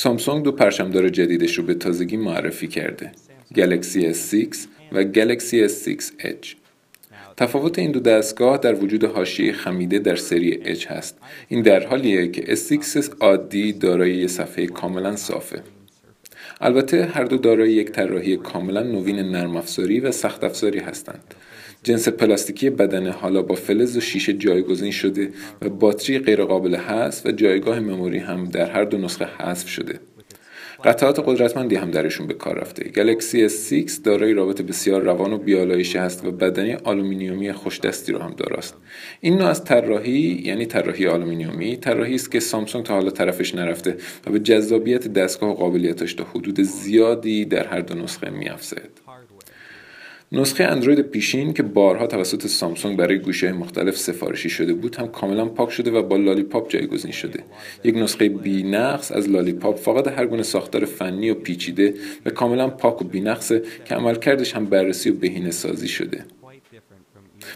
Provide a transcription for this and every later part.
سامسونگ دو پرچمدار جدیدش رو به تازگی معرفی کرده گلکسی S6 و گلکسی S6 Edge. تفاوت این دو دستگاه در وجود حاشیه خمیده در سری Edge هست. این در حالیه که S6 عادی دارای یک صفحه کاملا صافه. البته هر دو دارای یک طراحی کاملا نوین نرم افزاری و سخت افزاری هستند. جنس پلاستیکی بدن حالا با فلز و شیشه جایگزین شده و باتری غیرقابل حذف و جایگاه memory هم در هر دو نسخه حذف شده. قطعات قدرتمندی هم درشون به کار رفته. گلکسی S6 دارای رابط بسیار روان و بی‌آلایشی هست و بدنی آلومینیومی خوش دستی رو هم داراست. این نوع از طراحی یعنی طراحی آلومینیومی طراحی است که سامسونگ تا حالا طرفش نرفته و به جذابیت دستگاه و قابلیتش تا حدود زیادی در هر دو نسخه میافزاید. نسخه اندروید پیشین که بارها توسط سامسونگ برای گوشی مختلف سفارشی شده بود هم کاملا پاک شده و با لالیپاپ جایگزین شده. یک نسخه بی نقص از لالیپاپ فقط هر گونه ساختار فنی و پیچیده و کاملا پاک و بی نقصه که عملکردش هم بررسی و بهینه سازی شده.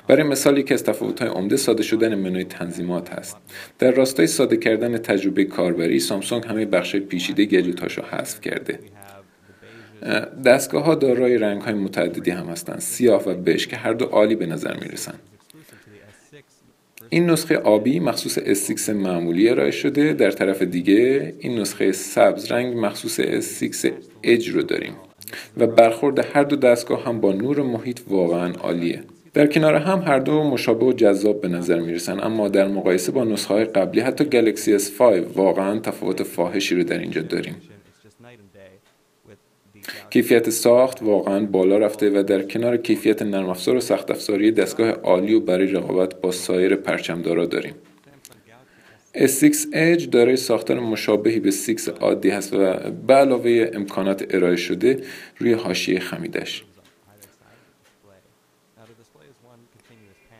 برای مثال یکی از تفاوت‌های عمده ساده شدن منوی تنظیمات هست. در راستای ساده کردن تجربه کاربری سامسونگ همه بخش پیچیده گجت‌هاش رو حذف کرده. دستگاه ها دارای رنگ های متعددی هم هستند. سیاه و بش که هر دو عالی به نظر می رسند این نسخه آبی مخصوص S6 معمولی ارائه شده. در طرف دیگه این نسخه سبز رنگ مخصوص S6 اج رو داریم. و برخورد هر دو دستگاه هم با نور محیط واقعا عالیه. در کنار هم هر دو مشابه و جذاب به نظر می رسن اما در مقایسه با نسخه های قبلی حتی گلکسی S5 واقعا تفاوت فاحشی رو در اینجا داریم. کیفیت ساخت واقعا بالا رفته و در کنار کیفیت نرم افزار و سخت افزاری دستگاه عالی و برای رقابت با سایر پرچمدارا داریم. S6 Edge دارای ساختار مشابهی به S6 عادی هست و به علاوه امکانات ارائه شده روی حاشیه خمیدش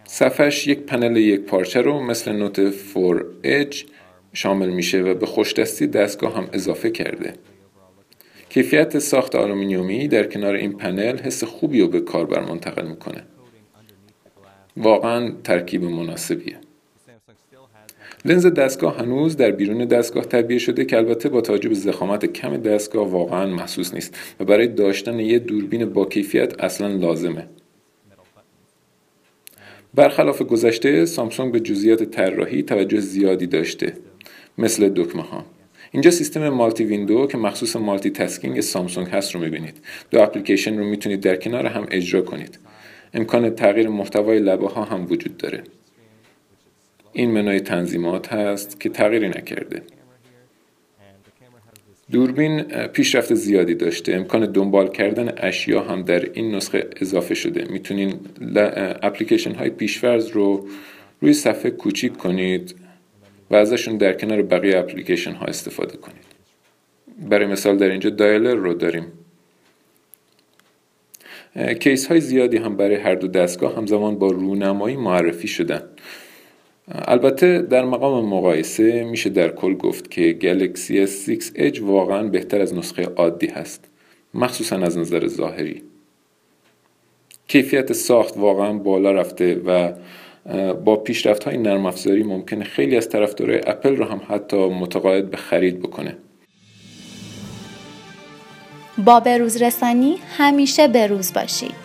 صفحش یک پنل یکپارچه رو مثل نوت 4 Edge شامل میشه و به خوشدستی دستگاه هم اضافه کرده. کیفیت ساخت آلومینیومی در کنار این پنل حس خوبی رو به کاربر منتقل می‌کنه. واقعا ترکیب مناسبیه. لنز دستگاه هنوز در بیرون دستگاه تعبیه شده که البته با توجه به ضخامت کم دستگاه واقعا محسوس نیست و برای داشتن یه دوربین با کیفیت اصلا لازمه. برخلاف گذشته سامسونگ به جزئیات طراحی توجه زیادی داشته مثل دکمه ها اینجا سیستم multi window که مخصوص multitasking سامسونگ هست رو می‌بینید. دو اپلیکیشن رو می‌تونید در کنار هم اجرا کنید. امکان تغییر محتوای لبه ها هم وجود داره. این منوی تنظیمات هست که تغییری نکرده. دوربین پیشرفت زیادی داشته. امکان دنبال کردن اشیا هم در این نسخه اضافه شده. می‌تونین اپلیکیشن های پیشفرز رو روی صفحه کوچیک کنید. و ازشون در کنار بقیه اپلیکیشن ها استفاده کنید. برای مثال در اینجا دایلر رو داریم. کیس های زیادی هم برای هر دو دستگاه همزمان با رونمایی معرفی شدن. البته در مقام مقایسه میشه در کل گفت که گلکسی S6 Edge واقعا بهتر از نسخه عادی هست مخصوصا از نظر ظاهری. کیفیت ساخت واقعا بالا رفته و با پیشرفت های نرم افزاری ممکنه خیلی از طرفدارای اپل رو هم حتی متقاعد به خرید بکنه. با بروز رسانی همیشه بروز باشید.